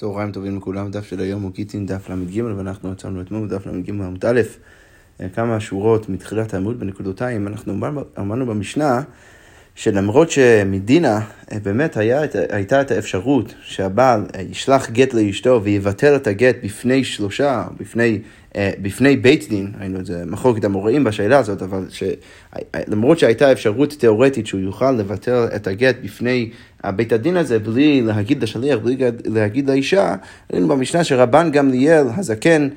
צהריים טובים לכולם, דף של היום הוא גיטין דף ל"ג ואנחנו עצרנו אתמול בדף ל"ג עמוד א', כמה שורות מתחילת העמוד בנקודותיים, אנחנו אמרנו במשנה שלמרות שמדינה באמת היה, הייתה את האפשרות שהבעל ישלח גט לאשתו ויבטל את הגט בפני שלושה, בפני, בפני בית דין, היינו את זה מחלוקת המוראים בשאלה הזאת, אבל ש, למרות שהייתה אפשרות תיאורטית שהוא יוכל לבטל את הגט בפני הבית הדין הזה בלי להגיד לשליח, בלי להגיד לאישה, ראינו במשנה שרבן גמליאל הזקן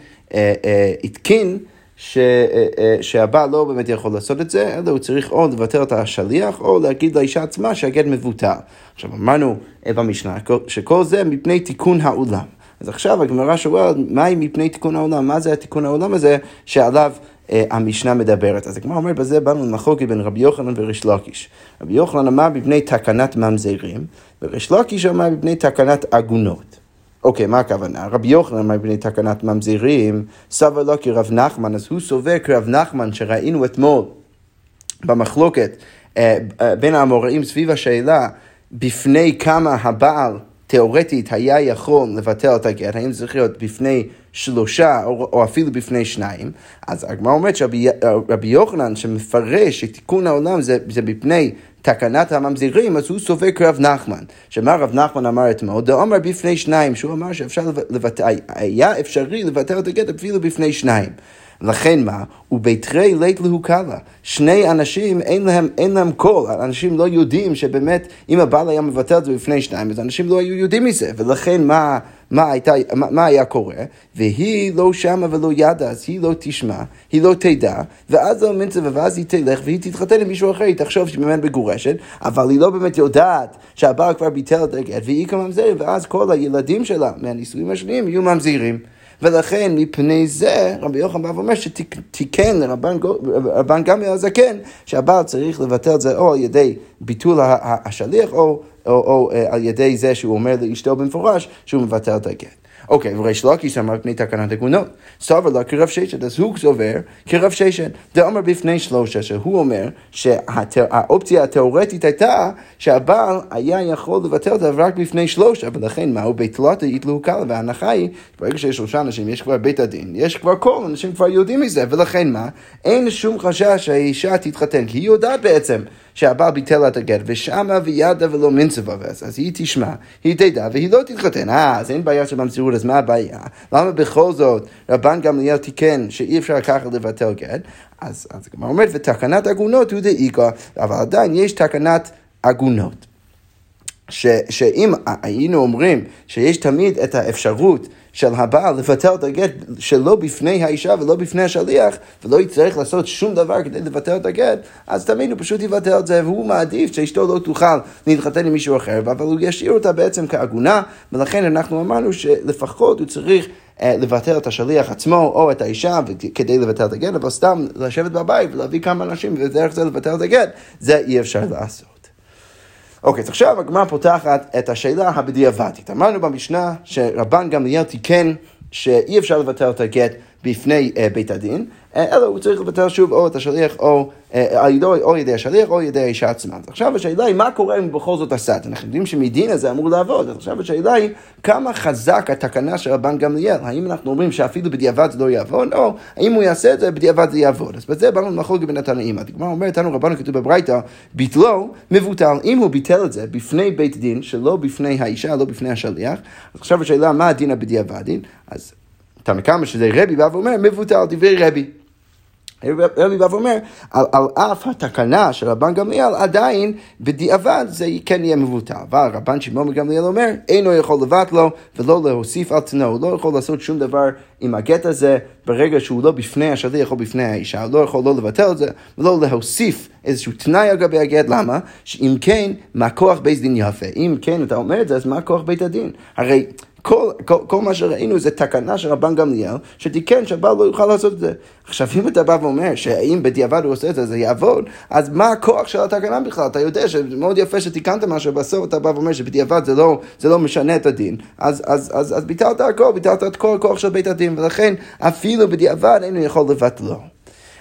התקין אה, אה, ש, אה, אה, שהבעל לא באמת יכול לעשות את זה, אלא הוא צריך או לבטל את השליח, או להגיד לאישה עצמה שהגט מבוטל. עכשיו אמרנו במשנה שכל זה מפני תיקון העולם. אז עכשיו הגמרא שואלת, מהי מפני תיקון העולם? מה זה התיקון העולם הזה שעליו אה, המשנה מדברת? אז הגמרא אומרת, בזה באנו למחלוקת בין רבי יוחנן וריש לקיש. רבי יוחנן אמר מפני תקנת ממזרים, וריש לקיש אמר מפני תקנת עגונות. אוקיי, מה הכוונה? רבי יוחנן אמר בני תקנת ממזירים, סבר לו כרב נחמן, אז הוא סובר כרב נחמן שראינו אתמול במחלוקת אה, אה, בין האמוראים סביב השאלה בפני כמה הבעל תיאורטית היה יכול לבטל את הגט, האם זה צריך להיות בפני שלושה או, או אפילו בפני שניים, אז הגמרא אומרת שרבי יוחנן שמפרש שתיקון העולם זה, זה בפני תקנת הממזירים, אז הוא סובר כרב נחמן. שמה רב נחמן אמר אתמול? דאמר בפני שניים, שהוא אמר שאפשר לבטל, היה אפשרי לבטל את הגט אפילו בפני שניים. לכן מה? וביתרי לית להו קלה. שני אנשים אין להם, אין להם קול, אנשים לא יודעים שבאמת אם הבעל היה מבטל את זה בפני שניים, אז אנשים לא היו יודעים מזה, ולכן מה, מה, הייתה, מה, מה היה קורה? והיא לא שמה ולא ידעה, אז היא לא תשמע, היא לא תדע, ואז לא מנצה, ואז היא תלך והיא תתחתן עם מישהו אחר, היא תחשוב שהיא באמת מגורשת, אבל היא לא באמת יודעת שהבעל כבר ביטל את הגט, והיא כממזרת, ואז כל הילדים שלה מהנישואים השניים יהיו ממזירים. ולכן מפני זה רבי יוחנן בא ואומר שתיקן לרבן גמליאל הזקן שהבעל צריך לבטל את זה או על ידי ביטול השליח או, או, או אה, על ידי זה שהוא אומר לאשתו במפורש שהוא מבטל את הגט. אוקיי, וריש לקיש אמר פני תקנת הגונות. סובר לה כרב ששת, אז הוא סובר כרב ששת. דאמר בפני שלושה, שהוא אומר שהאופציה התיאורטית הייתה שהבעל היה יכול לבטל אותה רק בפני שלושה, ולכן מהו בית תלתה יתלו קל, וההנחה היא, ברגע שיש שלושה אנשים, יש כבר בית הדין, יש כבר קול, אנשים כבר יודעים מזה, ולכן מה? אין שום חשש שהאישה תתחתן, כי היא יודעת בעצם שהבעל ביטל את הגט, ושמה וידה ולא מנצבה, אז היא תשמע, היא תדע, והיא לא תתחתן. אה, אז אין בעיה שבמציאות, אז מה הבעיה? למה בכל זאת רבן גמליאל תיקן שאי אפשר ככה לבטל גט? אז הגמרא אומרת, ותקנת עגונות הוא דאיכא, אבל עדיין יש תקנת עגונות. ש, שאם היינו אומרים שיש תמיד את האפשרות של הבעל לבטל את הגט שלא בפני האישה ולא בפני השליח, ולא יצטרך לעשות שום דבר כדי לבטל את הגט, אז תמיד הוא פשוט יבטל את זה, והוא מעדיף שאשתו לא תוכל להתחתן עם מישהו אחר, אבל הוא ישאיר אותה בעצם כעגונה, ולכן אנחנו אמרנו שלפחות הוא צריך אה, לבטל את השליח עצמו או את האישה כדי לבטל את הגט, אבל סתם לשבת בבית ולהביא כמה אנשים ודרך זה לבטל את הגט, זה אי אפשר לעשות. אוקיי, אז עכשיו הגמרא פותחת את השאלה הבדיעבדית. אמרנו במשנה שרבן גמליאל תיקן שאי אפשר לבטל את הגט בפני uh, בית הדין, אלא הוא צריך לבטל שוב או את השליח או אה, על ידו, או ידי השליח או ידי האישה עצמה. אז עכשיו השאלה היא מה קורה אם בכל זאת עשה את זה. אנחנו יודעים שמדין הזה אמור לעבוד, אז עכשיו השאלה היא כמה חזק התקנה של רבן גמליאל. האם אנחנו אומרים שאפילו בדיעבד זה לא יעבוד, או האם הוא יעשה את זה בדיעבד זה יעבוד. אז בזה באנו למחלוקת בין התנאים. הדגמר אומרת לנו רבנו כתוב בברייתא, ביטלו מבוטל. אם הוא ביטל את זה בפני בית דין, שלא בפני האישה, לא בפני השליח, אז עכשיו השאלה מה הדין הבדיעבדין, אז תנא קמא שזה רבי בא ואומר מבוטל דברי רבי. רבי בא ואומר, על, על אף התקנה של רבן גמליאל, עדיין בדיעבד זה כן יהיה מבוטל. אבל רבן שמעון גמליאל אומר, אינו יכול לבט לו ולא להוסיף על תנו, הוא לא יכול לעשות שום דבר עם הגט הזה ברגע שהוא לא בפני השליח או בפני האישה, הוא לא יכול לא לבטל את זה ולא להוסיף איזשהו תנאי על גבי הגט, למה? שאם כן, מה כוח בית דין יפה? אם כן, אתה אומר את זה, אז מה כוח בית הדין? הרי... כל, כל, כל מה שראינו זה תקנה של רבן גמליאל, שתיקן שהבעל לא יוכל לעשות את זה. עכשיו, אם אתה בא ואומר שאם בדיעבד הוא עושה את זה, זה יעבוד, אז מה הכוח של התקנה בכלל? אתה יודע שמאוד יפה שתיקנת משהו, בסוף אתה בא ואומר שבדיעבד זה לא, זה לא משנה את הדין. אז, אז, אז, אז ביטלת הכל, ביטלת את כל הכוח של בית הדין, ולכן אפילו בדיעבד אינו יכול לבטלו.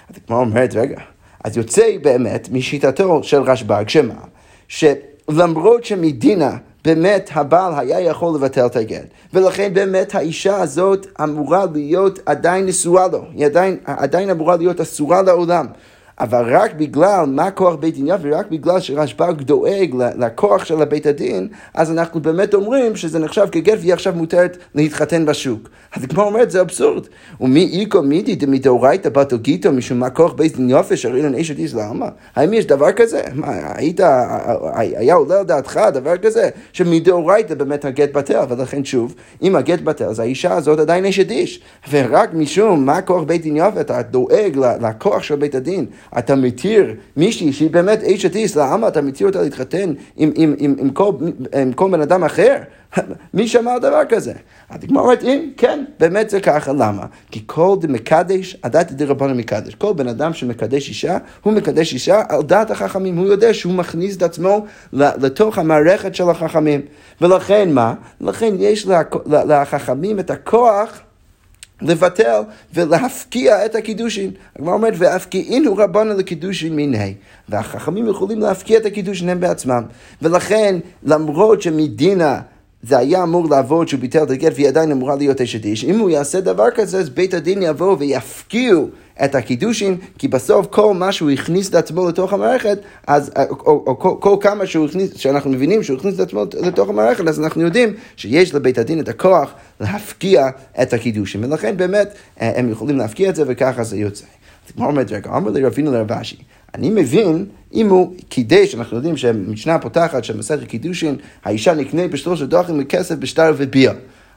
אז כמו אומרת, רגע, אז יוצא באמת משיטתו של רשב"ג, שמה? שלמרות שמדינה באמת הבעל היה יכול לבטל את הגט. ולכן באמת האישה הזאת אמורה להיות עדיין נשואה לו, היא עדיין, עדיין אמורה להיות אסורה לעולם. אבל רק בגלל מה כוח בית דין יפה, רק בגלל שרשב"ג דואג לכוח של הבית הדין, אז אנחנו באמת אומרים שזה נחשב כגט והיא עכשיו מותרת להתחתן בשוק. אז כמו אומרת, זה אבסורד. ומי איכו מידי דמדאורייתא בתו גיטו משום מה כוח בית דין יפה שרילן אשת איש לעמה? האם יש דבר כזה? מה, היית, היה עולה על דעתך דבר כזה? שמדאורייתא באמת הגט בטל, ולכן שוב, אם הגט בטל, אז האישה הזאת עדיין אשת איש. ורק משום מה כוח בית דין יפה, אתה דואג לכוח של בית הדין. אתה מתיר מישהי שהיא באמת אשת איס, למה אתה מתיר אותה להתחתן עם, עם, עם, עם, כל, עם כל בן אדם אחר? מי שמע על דבר כזה? הדגמר אומרת, אם כן, באמת זה ככה, למה? כי כל דמקדש, הדת דרבנן מקדש. כל בן אדם שמקדש אישה, הוא מקדש אישה על דעת החכמים. הוא יודע שהוא מכניס את עצמו לתוך המערכת של החכמים. ולכן מה? לכן יש לחכמים את הכוח לבטל ולהפקיע את הקידושין. הגמרא אומרת, והפקיעינו רבנו לקידושין מיני. והחכמים יכולים להפקיע את הקידושין הם בעצמם. ולכן, למרות שמדינה זה היה אמור לעבוד שהוא ביטל את הגט והיא עדיין אמורה להיות אשת איש. אם הוא יעשה דבר כזה, אז בית הדין יבוא ויפקיעו את הקידושין, כי בסוף כל מה שהוא הכניס את עצמו לתוך המערכת, אז, או, או, או כל, כל כמה שהוא הכניס, שאנחנו מבינים שהוא הכניס את עצמו לתוך המערכת, אז אנחנו יודעים שיש לבית הדין את הכוח להפקיע את הקידושין, ולכן באמת אה, הם יכולים להפקיע את זה וככה זה יוצא. אז כמו אומרת, רגע, אמר לי רבינו לרבשי, אני מבין אם הוא קידש, אנחנו יודעים שהמשנה פותחת שמסכת קידושין, האישה נקנה בשלושה דרכים מכסף, בשטר וביאה.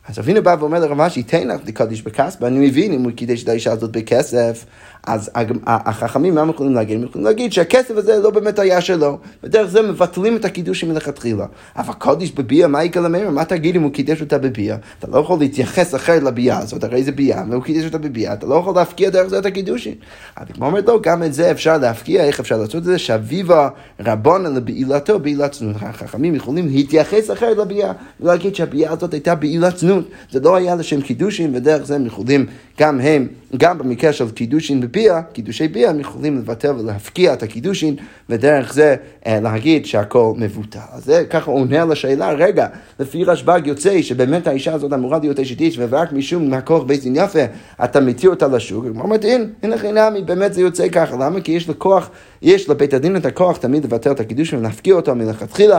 אז אבינו בא ואומר לרב אשי, תן לך לקדיש בכסף, ואני מבין אם הוא קידש את האישה הזאת בכסף, אז החכמים, מה הם יכולים להגיד? הם יכולים להגיד שהכסף הזה לא באמת היה שלו, ודרך זה מבטלים את הקידושים מלכתחילה. אבל קודש בביאה, מה יקרה למאמר? מה תגיד אם הוא קידש אותה בביאה? אתה לא יכול להתייחס אחרת לביאה הזאת, הרי זה ביאה, והוא קידש אותה בביאה, אתה לא יכול להפקיע דרך זה את הקידושים. אבל כמו אומרת, לא, גם את זה אפשר להפקיע, איך אפשר לעשות את זה? שאביבה רבונה לבעילתו, בעילת צנות. החכמים יכולים להתייחס אחרת לביאה, ולהגיד שהביאה הזאת הייתה בעילת צנות. זה לא היה לשם קידושים, ודרך זה הם יכולים גם הם, גם במקרה של קידושין בביאה, קידושי ביאה, הם יכולים לבטל ולהפקיע את הקידושין, ודרך זה אה, להגיד שהכל מבוטל. אז זה ככה עונה לשאלה, רגע, לפי רשב"ג יוצא שבאמת האישה הזאת אמורה להיות אשת איש, ורק משום מהכוח בית דין יפה, אתה מתיר אותה לשוק. הוא אומר, הנה, הנה חינמי, באמת זה יוצא ככה. למה? כי יש לכוח, יש לבית הדין את הכוח תמיד לבטל את הקידושין ולהפקיע אותו מלכתחילה,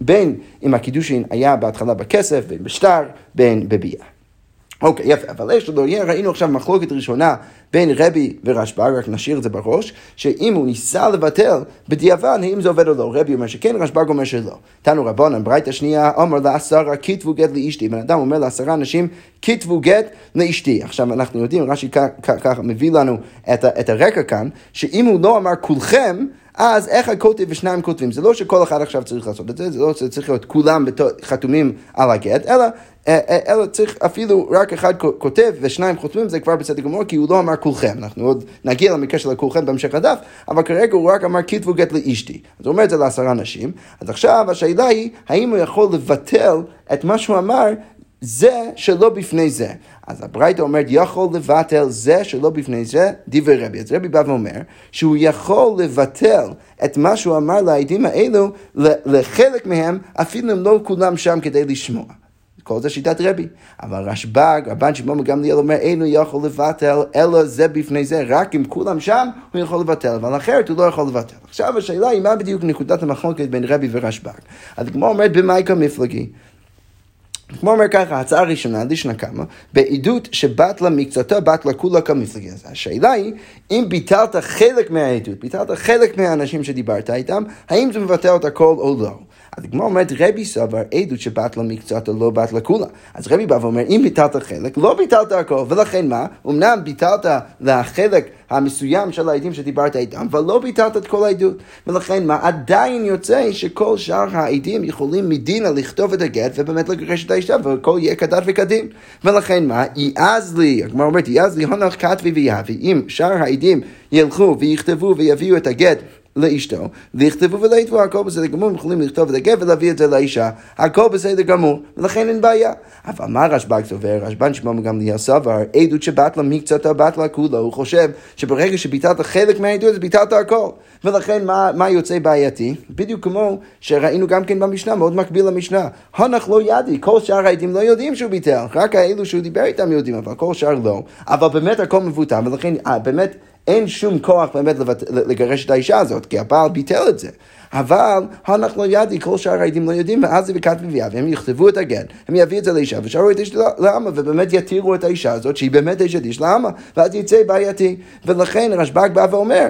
בין אם הקידושין היה בהתחלה בכסף, בין בשטר, בין בביאה. אוקיי, יפה, אבל יש לנו, ראינו עכשיו מחלוקת ראשונה בין רבי ורשב"ג, רק נשאיר את זה בראש, שאם הוא ניסה לבטל בדיעבד, האם זה עובד או לא. רבי אומר שכן, רשב"ג אומר שלא. תנו רבונן, ברייתא שנייה, אומר לעשרה, כתבו גט לאשתי. בן אדם אומר לעשרה אנשים, כתבו גט לאשתי. עכשיו, אנחנו יודעים, רש"י ככה מביא לנו את, את הרקע כאן, שאם הוא לא אמר כולכם, אז אחד כותב ושניים כותבים. זה לא שכל אחד עכשיו צריך לעשות את זה, זה לא צריך להיות כולם חתומים על הגט, אלא אה, אה, אלא צריך אפילו רק אחד כותב ושניים חותמים, זה כבר בסדר גמור, כי הוא לא אמר כולכם. אנחנו עוד נגיע למקרה של הכולכם בהמשך הדף, אבל כרגע הוא רק אמר כתבו גט לאשתי. אז הוא אומר את זה לעשרה נשים. אז עכשיו השאלה היא, האם הוא יכול לבטל את מה שהוא אמר זה שלא בפני זה. אז הברייתא אומרת, יכול לבטל זה שלא בפני זה, דברי רבי. אז רבי בא ואומר, שהוא יכול לבטל את מה שהוא אמר לעדים האלו, לחלק מהם, אפילו אם לא כולם שם כדי לשמוע. כל זה שיטת רבי. אבל רשב"ג, רבן שמעון גמליאל אומר, אינו יכול לבטל, אלא זה בפני זה, רק אם כולם שם, הוא יכול לבטל, אבל אחרת הוא לא יכול לבטל. עכשיו השאלה היא, מה בדיוק נקודת המחלוקת בין רבי ורשב"ג? אז כמו אומרת, במייקה מפלגי. כמו אומר ככה, הצעה ראשונה, לישנה כמה, בעדות שבת לה מקצתה, בת לה כולה כמפלגי. אז השאלה היא, אם ביטלת חלק מהעדות, ביטלת חלק מהאנשים שדיברת איתם, האם זה מבטל את הכל או לא? אז הגמרא אומרת, רבי סבר עדות שבת למקצת לא בת לכולה. אז רבי בא ואומר, אם ביטלת חלק, לא ביטלת הכל, ולכן מה? אמנם ביטלת לחלק המסוים של העדים שדיברת איתם, אבל לא ביטלת את כל העדות. ולכן מה? עדיין יוצא שכל שאר העדים יכולים מדינה לכתוב את הגט ובאמת לגרש את האישה, והכל יהיה כדת וכדין. ולכן מה? יעז לי, הגמרא אומרת, יעז לי הונח כתבי ויהבי. אם שאר העדים ילכו ויכתבו ויביאו את הגט לאשתו, לכתבו ולא יתבעו, הכל בסדר גמור, הם יכולים לכתוב את הגט ולהביא את זה לאישה, הכל בסדר גמור, ולכן אין בעיה. אבל מה רשב"ג סובר? רשב"ן שמעון גמליאל סבר, עדות שבטלה מקצתה בטלה כולה, הוא חושב שברגע שביטלת חלק מהעדות, אז ביטלת הכל. ולכן מה, מה יוצא בעייתי? בדיוק כמו שראינו גם כן במשנה, מאוד מקביל למשנה. הנח לא ידי, כל שאר העדים לא יודעים שהוא ביטל, רק האלו שהוא דיבר איתם יודעים, אבל כל שאר לא. אבל באמת הכל מבוטל, ולכן אה, באמת אין שום כוח באמת לגרש את האישה הזאת, כי הבעל ביטל את זה. אבל הנח לא ידי, כל שאר העדים לא יודעים, ואז זה בכת מביאה, והם יכתבו את הגט, הם יביאו את זה לאישה, ושארו את אשת לאמה, ובאמת יתירו את האישה הזאת, שהיא באמת אשת איש לאמה, ואז יצא בעייתי. ולכן רשב"ג בא ואומר,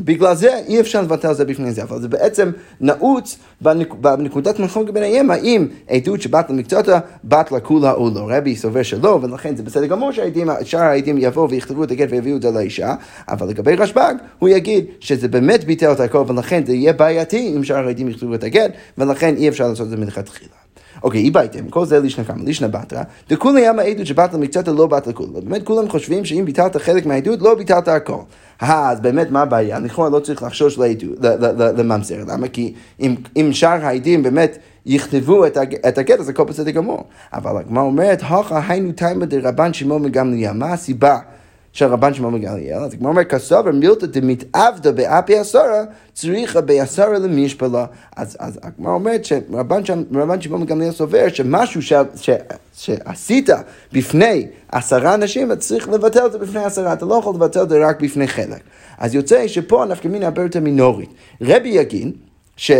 בגלל זה אי אפשר לבטל זה בפני זה, אבל זה בעצם נעוץ בנק, בנקודת מחלוקת ביניהם, האם עדות שבת למקצועתה, בת לכולה או לא. רבי סובר שלא, ולכן זה בסדר גמור ששאר העדים יבואו ויכתבו את הגט ויביאו את זה לאישה, אבל לגבי רשב"ג, הוא יגיד שזה באמת ביטל את הכל, ולכן זה יהיה בעייתי אם שאר העדים יכתבו את הגט, ולכן אי אפשר לעשות את זה מלכתחילה. אוקיי, אי בייתם, כל זה לישנה כמה, לישנה בתרא, דכולי ימה עדות שבת למקצתה לא בת לכולה. באמת כולם חושבים שאם ביטלת חלק מהעדות, לא ביטלת הכל. אה, אז באמת מה הבעיה? לכאורה לא צריך לחשוש לממזר, למה? כי אם, שאר העדים באמת יכתבו את הגט, אז הכל בסדר גמור. אבל הגמרא אומרת, הוכה היינו תימא דרבן שמעון מגמליאל, מה הסיבה? של רבן שמעון מגליאל, אז כמו אומר, כסובר מילתא דמתעבדא באפי עשרה, צריכה בעשרה למשפלה. אז הגמרא אומרת שרבן שמעון מגליאל סובר שמשהו ש, ש, שעשית בפני עשרה אנשים, אתה צריך לבטל את זה בפני עשרה, אתה לא יכול לבטל את זה רק בפני חלק. אז יוצא שפה נפקא מינה הרבה יותר מינורית. רבי יגיד, ש...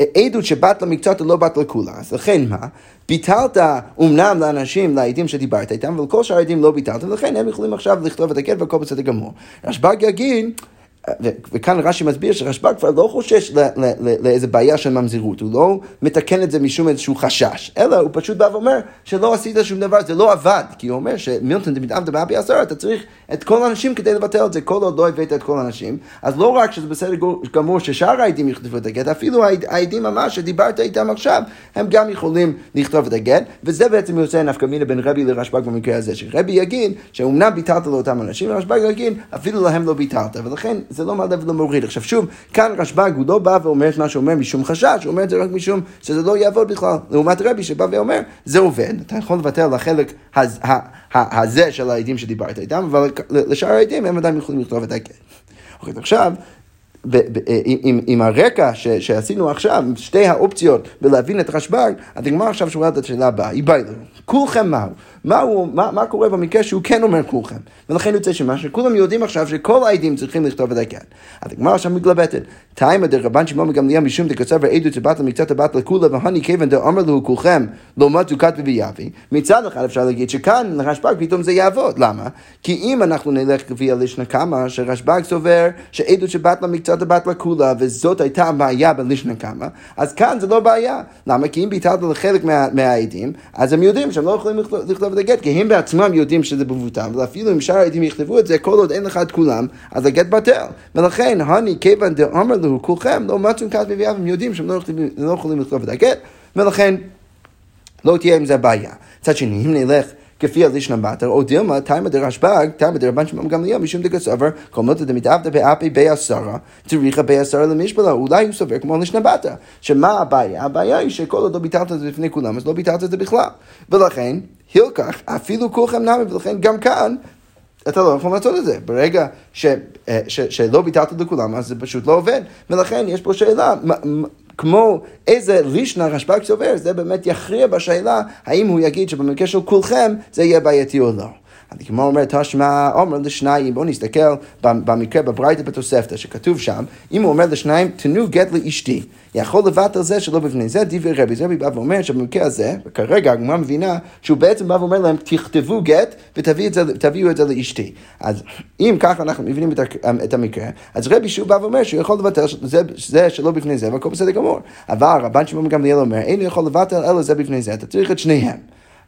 עדות שבת למקצת לא בת לכולה, אז לכן מה? ביטלת אומנם לאנשים, לעדים שדיברת איתם, אבל כל שאר העדים לא ביטלת, ולכן הם יכולים עכשיו לכתוב את הגט והכל בסדר גמור. רשב"ג יגיד וכאן רש"י מסביר שרשב"ג כבר לא חושש לאיזה בעיה של ממזירות, הוא לא מתקן את זה משום איזשהו חשש, אלא הוא פשוט בא ואומר שלא עשית שום דבר, זה לא עבד, כי הוא אומר שמילטון דמתעבדה באבי עשרה, אתה צריך את כל האנשים כדי לבטל את זה, כל עוד לא הבאת את כל האנשים, אז לא רק שזה בסדר גמור ששאר העדים יכתבו את הגט, אפילו העדים ממש שדיברת איתם עכשיו, הם גם יכולים לכתוב את הגט, וזה בעצם יוצא נפקא מינה בין רבי לרשב"ג במקרה הזה, שרבי יגיד שאומנם ביטלת לאותם אנשים, ורשב"ג יגיד אפילו להם לא ביטלת, ולכן זה לא מעלה ולא מוריד. עכשיו שוב, כאן רשב"ג הוא לא בא ואומר את מה שאומר משום חשש, הוא אומר את זה רק משום שזה לא יעבוד בכלל. לעומת רבי שבא ואומר, זה עובד, אתה יכול לוותר לחלק הזה של העדים שדיברת איתם, אבל לשאר העדים הם עדיין יכולים לכתוב את הגט. אוקיי, עכשיו, עם, עם הרקע ש, שעשינו עכשיו, שתי האופציות בלהבין את רשב"ג, אז נגמר עכשיו שואלת את השאלה הבאה, היא באה לנו, כולכם מהו? מה, הוא, מה, מה קורה במקרה שהוא כן אומר כולכם? ולכן יוצא שמה שכולם יודעים עכשיו שכל העדים צריכים לכתוב את הגן. אז הגמרא עכשיו מתלבטת. תימא דרבן שמעון מגמליאל משום דקצר ועדות שבת למקצת הבת לכולה והני כיוון דאמר לו כולכם לא מתו כתבי ויבי. מצד אחד אפשר להגיד שכאן לרשב"ג פתאום זה יעבוד. למה? כי אם אנחנו נלך לפי הלישנה קמא, שרשב"ג סובר שעדות שבת למקצת הבת לכולה וזאת הייתה הבעיה בלישנה קמא, אז כאן זה לא בעיה. למה? כי אם ביטלת לחלק מה, מהעדים, אז הם יודעים שהם לא יכולים לכתוב את הגט, כי הם בעצמם יודעים שזה מבוטל, ואפילו אם שאר העדים יכתבו את זה, כל עוד אין לך את כולם, אז הגט בטל. ולכן, הני כיוון דאמר לו, כולכם לא מצאו כת מביאה, הם יודעים שהם לא לא יכולים לכתוב את הגט, ולכן לא תהיה עם זה בעיה. מצד שני, אם נלך כפי הלישנא בתר, או דילמה, תימא דרשב"ג, תימא דרבן שמעון גמליאל, משום דגסובר, כל מילתא דמתעבדא באפי בעשרה, צריכה בעשרה למשבלה, אולי הוא סובר כמו לישנא בתר. שמה הבעיה? הבעיה היא שכל עוד לא ביטלת את זה לפני כולם, אז לא ביטלת את זה בכלל. ולכן, הילקח, אפילו כולכם נמי, ולכן גם כאן, אתה לא יכול לעשות את זה. ברגע ש, אה, ש, שלא ביטלת לכולם, אז זה פשוט לא עובד. ולכן יש פה שאלה, כמו איזה לישנה רשב"ג סובר, זה באמת יכריע בשאלה האם הוא יגיד שבמקרה של כולכם זה יהיה בעייתי או לא. הגמרא אומרת, תשמע, אומר לשניים, בואו נסתכל במקרה בברייתא בתוספתא, שכתוב שם, אם הוא אומר לשניים, תנו גט לאשתי. יכול לבטל זה שלא בפני זה, דברי רבי. זה רבי בא ואומר שבמקרה הזה, וכרגע הגמרא מבינה שהוא בעצם בא ואומר להם, תכתבו גט ותביאו את זה לאשתי. אז אם ככה אנחנו מבינים את המקרה, אז רבי שהוא בא ואומר שהוא יכול לבטל זה, שלא בפני זה, והכל בסדר גמור. אבל רבן שמעון גמליאל אומר, אין יכול לבטל אלא זה בפני זה, אתה צריך את שניהם.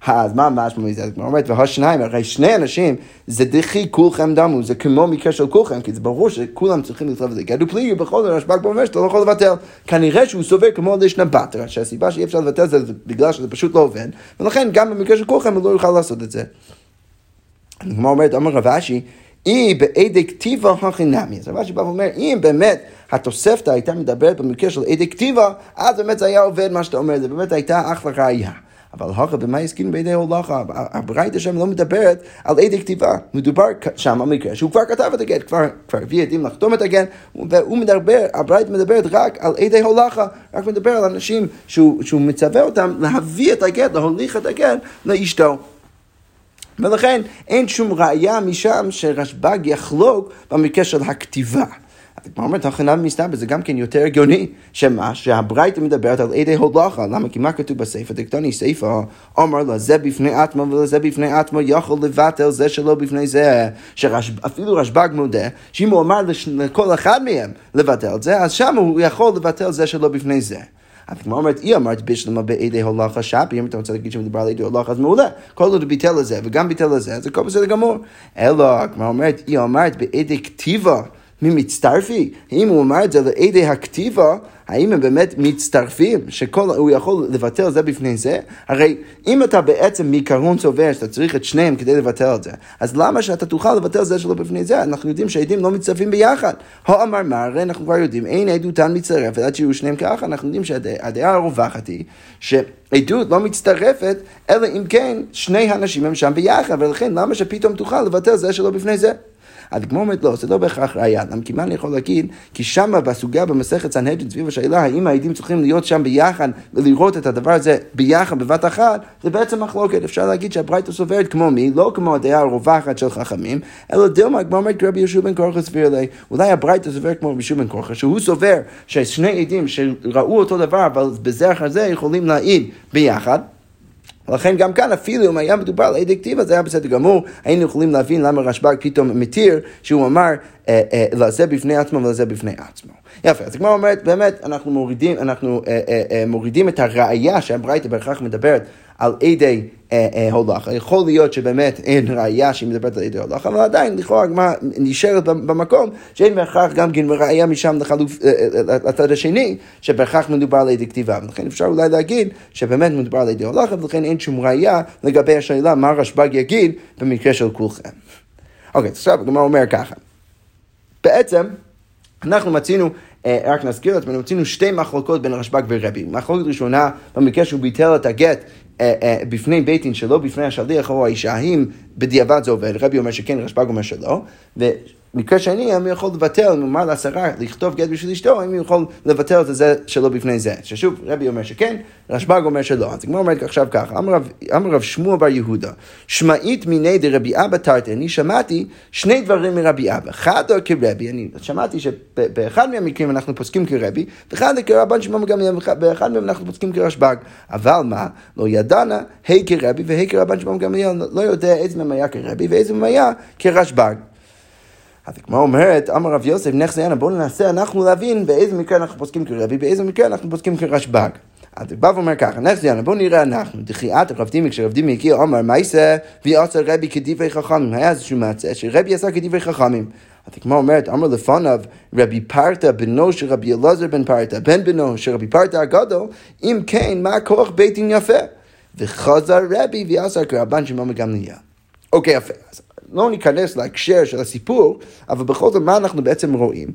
אז מה משמע מזה? הגמרא אומרת, והשניים, הרי שני אנשים, זה דחי כולכם דמו, זה כמו מקרה של כולכם, כי זה ברור שכולם צריכים לכתוב את זה. גדו פליגי, בכל זאת, רשב"ג אומר שאתה לא יכול לבטל. כנראה שהוא סובר כמו לישנא בתרא, שהסיבה שאי אפשר לבטל זה בגלל שזה פשוט לא עובד, ולכן גם במקרה של כולכם הוא לא יוכל לעשות את זה. הגמרא אומרת, אמר רב אשי, היא בעדי כתיבה החינמי. אז רש"י בא ואומר, אם באמת התוספתא הייתה מדברת במקרה של עדי כתיבה, אז באמת זה היה עובד מה שאתה אומר, זה באמת הייתה אחלה ראייה. אבל הכה במה הסכים בידי הולכה? הברייתא שם לא מדברת על עדי כתיבה. מדובר שם על מקרה שהוא כבר כתב את הגט, כבר, כבר הביא עדים לחתום את הגט, והוא מדבר, הברייתא מדברת רק על עדי הולכה, רק מדבר על אנשים שהוא, שהוא מצווה אותם להביא את הגט, להוליך את הגט לאשתו. ולכן אין שום ראייה משם שרשב"ג יחלוק במקרה של הכתיבה. הגמרא אומרת, הכנה מסתבר, זה גם כן יותר הגיוני, שמה, שהברייתא מדברת על עדי הולכה, למה? כי מה כתוב בספר? דקטוני ספר, אומר לזה בפני עצמו ולזה בפני עצמו יכול לבטל זה שלא בפני זה, שאפילו רשב"ג מודה, שאם הוא אמר לכל אחד מהם לבטל את זה, אז שם הוא יכול לבטל זה שלא בפני זה. אז כמו אומרת, היא אמרת בשלמה בעדי הולכה שפי, אם אתה רוצה להגיד שמדובר על עדי הולכה, אז מעולה. כל עוד ביטל לזה וגם ביטל לזה, אז הכל בסדר גמור. אלא, כמו אומרת, היא אמרת בעדי כתיבה. ממצטרפי? האם הוא אמר את זה לעדי הכתיבה, האם הם באמת מצטרפים? שהוא יכול לבטל זה בפני זה? הרי אם אתה בעצם מעיקרון סובר שאתה צריך את שניהם כדי לבטל את זה, אז למה שאתה תוכל לבטל זה שלא בפני זה? אנחנו יודעים שהעדים לא מצטרפים ביחד. הו אמר מה, הרי אנחנו כבר יודעים, אין עדותן מצטרפת עד שיהיו שניהם ככה, אנחנו יודעים שהדעה הרווחת היא שעדות לא מצטרפת, אלא אם כן שני האנשים הם שם ביחד, ולכן למה שפתאום תוכל לבטל זה שלא בפני זה? הדגמור אומרת לא, זה לא בהכרח ראייה. למה כי מה אני יכול להגיד? כי שמה בסוגיה במסכת סנהדרין סביב השאלה האם העדים צריכים להיות שם ביחד ולראות את הדבר הזה ביחד בבת אחת, זה בעצם מחלוקת. אפשר להגיד שהברייתא סוברת כמו מי? לא כמו הדעה הרווחת של חכמים, אלא דילמה, כמו אומרת רבי יהושע בן כורחה סביר לי. אולי הברייתא סוברת כמו רבי יהושע בן כורחה, שהוא סובר ששני עדים שראו אותו דבר, אבל בזה אחר זה יכולים להעיד ביחד. ולכן גם כאן אפילו אם היה מדובר על עדי כתיבה זה היה בסדר גמור, היינו יכולים להבין למה רשב"ג פתאום מתיר שהוא אמר אה, אה, לזה בפני עצמו ולזה בפני עצמו. יפה, אז כמו אומרת, באמת אנחנו מורידים, אנחנו אה, אה, אה, מורידים את הראייה שהברייתא בהכרח מדברת על עדי אה, אה, הולכה. יכול להיות שבאמת אין ראייה שהיא מדברת על עדי הולכה, אבל עדיין לכאורה הגמרא נשארת במקום שאין בהכרח גם כן ראייה משם לחלוף, אה, לצד השני, שבהכרח מדובר על עדי כתיבה. ולכן אפשר אולי להגיד שבאמת מדובר על עדי הולכה, ולכן אין שום ראייה לגבי השאלה מה רשב"ג יגיד במקרה של כולכם. אוקיי, עכשיו הגמרא אומר ככה. בעצם, אנחנו מצינו רק נזכיר לעצמנו, מצינו שתי מחלוקות בין רשב"ג ורבי. מחלוקת ראשונה, במקרה שהוא ביטל את הגט אה, אה, בפני בית דין שלא בפני השליח או האישה, האם בדיעבד זה עובד? רבי אומר שכן, רשב"ג אומר שלא. מקרה שני, האם הוא יכול לבטל, אם הוא אמר לשרה לכתוב גט בשביל אשתו, האם הוא יכול לבטל את זה שלא בפני זה. ששוב, רבי אומר שכן, רשב"ג אומר שלא. אז הגמרא אומרת עכשיו ככה, אמר רב שמואל בר יהודה, שמעית מיני דרבי אבא תרתי, אני שמעתי שני דברים מרבי אבא. אחד כרבי, אני שמעתי שבאחד מהמקרים אנחנו פוסקים כרבי, ואחד כרבן שמעון גמליאל, באחד מהם אנחנו פוסקים כרשב"ג. אבל מה? לא ידענה, היי כרבי והי כרבן שמעון גמליאל, לא יודע איזה מהם היה כרבי ואיזה מהם היה כרשב"ג. אז הגמרא אומרת, אמר רב יוסף, נכס יאנה, בואו ננסה אנחנו להבין באיזה מקרה אנחנו פוסקים כרבי, באיזה מקרה אנחנו פוסקים כרשב"ג. אז הוא בא ואומר ככה, נכס יאנה, בואו נראה אנחנו, דחיית רב דימי, כשרב דימי הגיע, אמר, מה יעשה ויעשה רבי כדברי חכמים? היה איזשהו מעצה שרבי עשה כדברי חכמים. אז הגמרא אומרת, אמר לפניו, רבי פרתא בנו של רבי אלעזר בן פרתא, בן בנו של רבי פרתא הגדול, אם כן, מה כוח בית דין יפה? וחזר רבי ויעשה כרבן שמעון גמליאל. אוקיי, יפה. אז לא ניכנס להקשר של הסיפור, אבל בכל זאת, מה אנחנו בעצם רואים?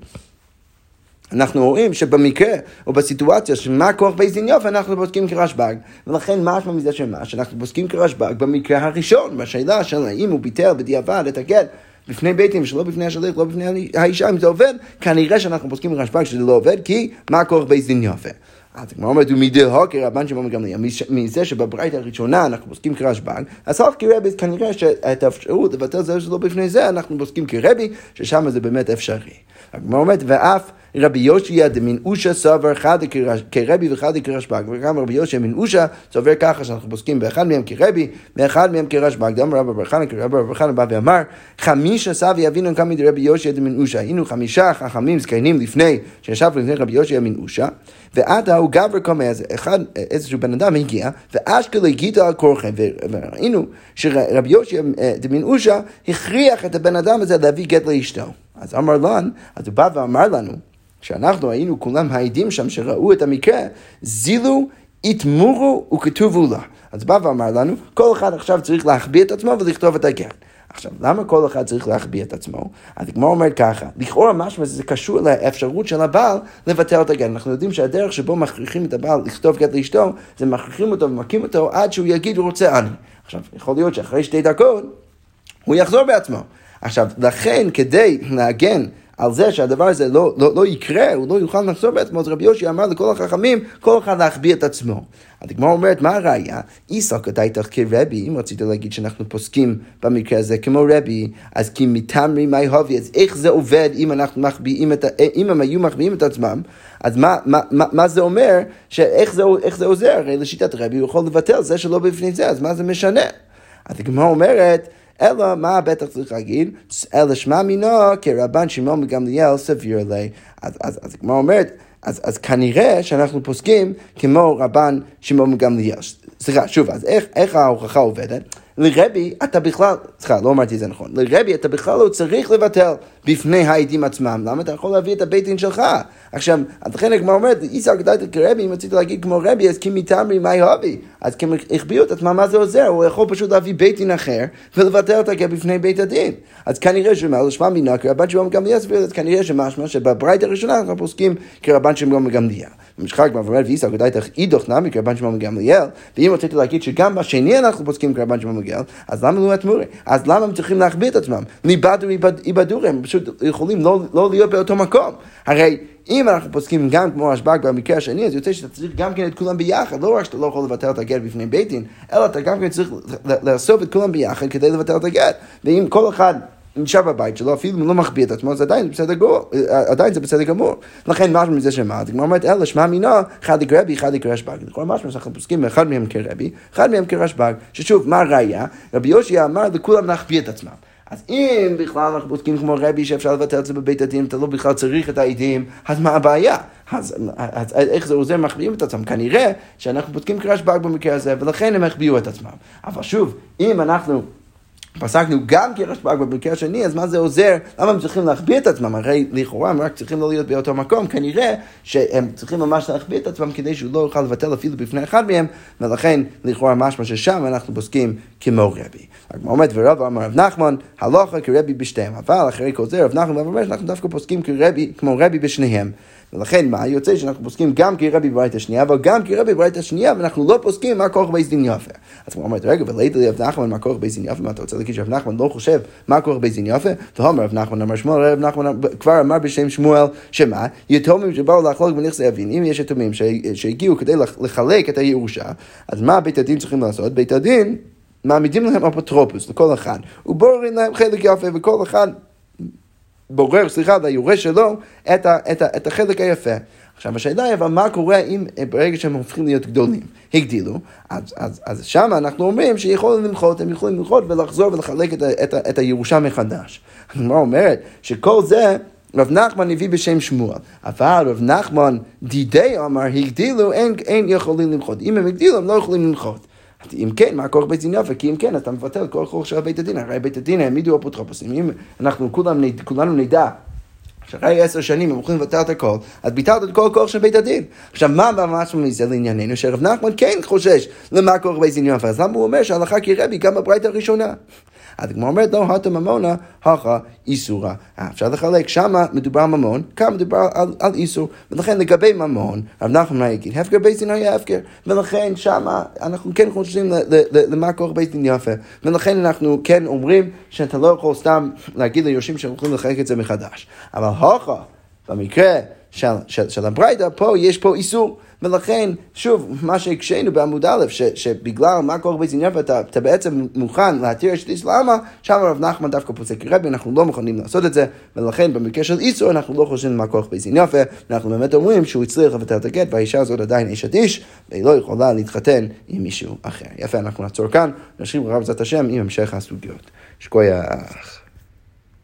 אנחנו רואים שבמקרה או בסיטואציה שמה כוח בית דין יופי אנחנו פוסקים כרשב"ג. ולכן משמע מזה שמה שאנחנו פוסקים כרשב"ג במקרה הראשון בשאלה של האם הוא ביטל בדיעבד את הגט בפני בית דין שלא בפני השליח לא בפני האישה אם זה עובד כנראה שאנחנו פוסקים כרשב"ג שזה לא עובד כי מה כוח בית דין יופי אז הגמרא אומרת, ומדהוקר רבן שמעון גמליאל, מזה שבברייתא הראשונה אנחנו פוסקים כרשב"ן, אז הלך כרבי, כנראה שאת האפשרות לבטל זה שלא בפני זה, אנחנו פוסקים כרבי, ששם זה באמת אפשרי. הגמרא אומרת, ואף רבי יושיע דמין אושה סובר חד כרבי וחד כרשב"ג, וגם רבי יושיע מין אושה סובר ככה שאנחנו פוסקים באחד מהם כרבי, ואחד מהם כרשב"ג. גם רבי בר חנא כרבי בר חנא בא ואמר, חמישה סבי אבינו כמי דרבי יושיע דמין אושה. היינו חמישה חכמים זקנים לפני, שישב לפני רבי יושיע מין אושה, ועתה הוא גבר קומא, אז אחד, איזשהו בן אדם הגיע, ואשכלה גיטה על כורחם, וראינו שרבי יושיע אה, דמין אושה הכריח את הבן אדם הזה להביא גט לאשתו. אז אמר לן, אז הוא בא ואמר לנו, שאנחנו היינו כולם העדים שם שראו את המקרה, זילו, יתמורו וכתובו לה. אז בא ואמר לנו, כל אחד עכשיו צריך להחביא את עצמו ולכתוב את הגט. עכשיו, למה כל אחד צריך להחביא את עצמו? אז הגמרא אומרת ככה, לכאורה משמע זה קשור לאפשרות של הבעל לבטל את הגט. אנחנו יודעים שהדרך שבו מכריחים את הבעל לכתוב גט לאשתו, זה מכריחים אותו ומכים אותו עד שהוא יגיד הוא רוצה אני. עכשיו, יכול להיות שאחרי שתי דקות הוא יחזור בעצמו. עכשיו, לכן, כדי להגן על זה שהדבר הזה לא, לא, לא יקרה, הוא לא יוכל לחזור בעצמו, אז רבי יושי אמר לכל החכמים, כל אחד להחביא את עצמו. הדגמר אומרת, מה הראייה? איסא כדאיתך כרבי, אם רצית להגיד שאנחנו פוסקים במקרה הזה כמו רבי, אז כי מתמרי מי הובי, אז איך זה עובד אם אנחנו מחביאים את, אם הם היו מחביאים את עצמם, אז מה, מה, מה, מה זה אומר, שאיך זה, זה עוזר? הרי לשיטת רבי הוא יכול לבטל זה שלא בפני זה, אז מה זה משנה? אז אומרת, אלא מה בטח צריך להגיד? אלא שמע מינו כרבן שמעון בגמליאל סביר לי. אז, כמו אומרת, אז, אז כנראה שאנחנו פוסקים כמו רבן שמעון בגמליאל. סליחה, שוב, אז איך, איך ההוכחה עובדת? לרבי אתה בכלל, סליחה, לא אמרתי את זה נכון, לרבי אתה בכלל לא צריך לבטל בפני העדים עצמם, למה אתה יכול להביא את הבית דין שלך? עכשיו, לכן הגמרא אומרת, איסר גדלת כרבי, אם רצית להגיד כמו רבי, אז כי מתאמרי מה יהובי? אז כי הם החביאו את עצמם, מה זה עוזר? הוא יכול פשוט להביא בית דין אחר ולבטל את הגט בפני בית הדין. אז כנראה שמה, לשמע מינה כרבן שמעון גמליאל סביר, אז כנראה שמשמע שבברית הראשונה אנחנו פוסקים כרבן שמעון גמליאל. משחק כבר ואומר ואיסר גדלת אידוך נמי כרבן שמעון גמליאל, ואם רציתי להגיד שגם בשני אנחנו פוסקים כרבן שמעון גמליאל, אז למה לא התמורי? אז למה הם צריכים להחביא את עצמם? ליבדו איבדו, הם פשוט יכולים לא, לא להיות באותו מקום. הרי אם אנחנו פוסקים גם כמו רשב"ג במקרה השני, אז יוצא שאתה צריך גם כן את כולם ביחד, לא רק שאתה לא יכול לבטל את הגט בפני בית דין, אלא אתה גם כן צריך לאסוף את כולם ביחד כדי לבטל את הגט. ואם כל אחד נשאר בבית שלו, אפילו אם לא מחביא את עצמו, אז עדיין זה בסדר גמור, עדיין זה בסדר גמור. לכן משהו מזה שמה, הגמרא אומרת, אלא שמע מינו, אחד יקרבי, אחד יקרשב"ג. לכל משהו שאנחנו פוסקים, אחד מהם כרבי, אחד מהם כרשב"ג, ששוב, מה הראייה? רבי יושי אמר לכולם להחביא את עצמם. אז אם בכלל אנחנו בודקים כמו רבי שאפשר לבטל את זה בבית הדין, אתה לא בכלל צריך את העדים, אז מה הבעיה? אז, אז, אז איך זה עוזר מחביאים את עצמם? כנראה שאנחנו בודקים כרשב"ג במקרה הזה, ולכן הם החביאו את עצמם. אבל שוב, אם אנחנו... פסקנו גם כרשב"ג במקרה השני, אז מה זה עוזר? למה הם צריכים להחביא את עצמם? הרי לכאורה הם רק צריכים לא להיות באותו מקום, כנראה שהם צריכים ממש להחביא את עצמם כדי שהוא לא יוכל לבטל אפילו בפני אחד מהם, ולכן לכאורה משמע ששם אנחנו פוסקים כמו רבי. הגמרא אומרת, ורבא אמר רב נחמן, הלכה כרבי בשתיהם, אבל אחרי כל זה רב נחמן אומר שאנחנו דווקא פוסקים כרבי, כמו רבי בשניהם. ולכן מה יוצא שאנחנו פוסקים גם כרבי בברית השנייה, אבל גם כרבי בברית השנייה, ואנחנו לא פוסקים מה כוח בית דין יפה. אז הוא אומר, רגע, ולית ליה לרב נחמן מה כוח בית דין יפה, מה אתה רוצה להגיד שרב נחמן לא חושב מה כוח בית דין יפה? והאמר רב נחמן אמר שמואל, רב נחמן כבר אמר בשם שמואל, שמה? יתומים שבאו לחלוק בנכסי אביהן, אם יש יתומים שהגיעו כדי לחלק את הירושה, אז מה בית הדין צריכים לעשות? בית הדין מעמידים להם אפוטרופוס לכל אחד, ובוררים להם חלק יפה, וכל אחד בורר, סליחה, ליורש שלו את, ה, את, ה, את החלק היפה. עכשיו השאלה היא, אבל מה קורה אם ברגע שהם הופכים להיות גדולים, הגדילו, אז, אז, אז שם אנחנו אומרים שיכולים למחות, הם יכולים למחות ולחזור ולחלק את, את, את הירושה מחדש. הגמרא אומרת שכל זה רב נחמן הביא בשם שמואל, אבל רב נחמן דידי אמר הגדילו, אין, אין יכולים למחות. אם הם הגדילו, הם לא יכולים למחות. אם כן, מה הכוח בית דין יפה? כי אם כן, אתה מבטל כל כוח של בית הדין. הרי בית הדין העמידו אפוטרופוסים. אם אנחנו כולם, כולנו נדע שאחרי עשר שנים הם יכולים לבטל את הכל, אז ביטלת את כל הכוח של בית הדין. עכשיו, מה ממש מזה לענייננו? שרב נחמן כן חושש למה כוח בית דין יפה, אז למה הוא אומר שההלכה כרבי גם בברית הראשונה? אז הגמרא אומרת, לא, הטה ממונה, הכה איסורה. אה, אפשר לחלק, שמה מדובר על ממון, כאן מדובר על, על איסור. ולכן לגבי ממון, רב נחמן יגיד, הפקר בית דין היה הפקר. ולכן שמה אנחנו כן חושבים למה כוח בית דין יפה. ולכן אנחנו כן אומרים שאתה לא יכול סתם להגיד ליורשים שהם יכולים לחלק את זה מחדש. אבל הכה, במקרה של, של, של הברייתא, פה יש פה איסור. ולכן, שוב, מה שהקשינו בעמוד א', ש, שבגלל מה קורה בית יפה, אתה, אתה בעצם מוכן להתיר את איסלאמה, שם הרב נחמן דווקא פוסק רבי, אנחנו לא מוכנים לעשות את זה, ולכן במקרה של איסור אנחנו לא חושבים מה כוח בית יפה, אנחנו באמת אומרים שהוא הצליח לבטל את הגט, והאישה הזאת עדיין אשת איש, והיא לא יכולה להתחתן עם מישהו אחר. יפה, אנחנו נעצור כאן, נשאיר רב בעזרת השם עם המשך הסוגיות. שקוייך.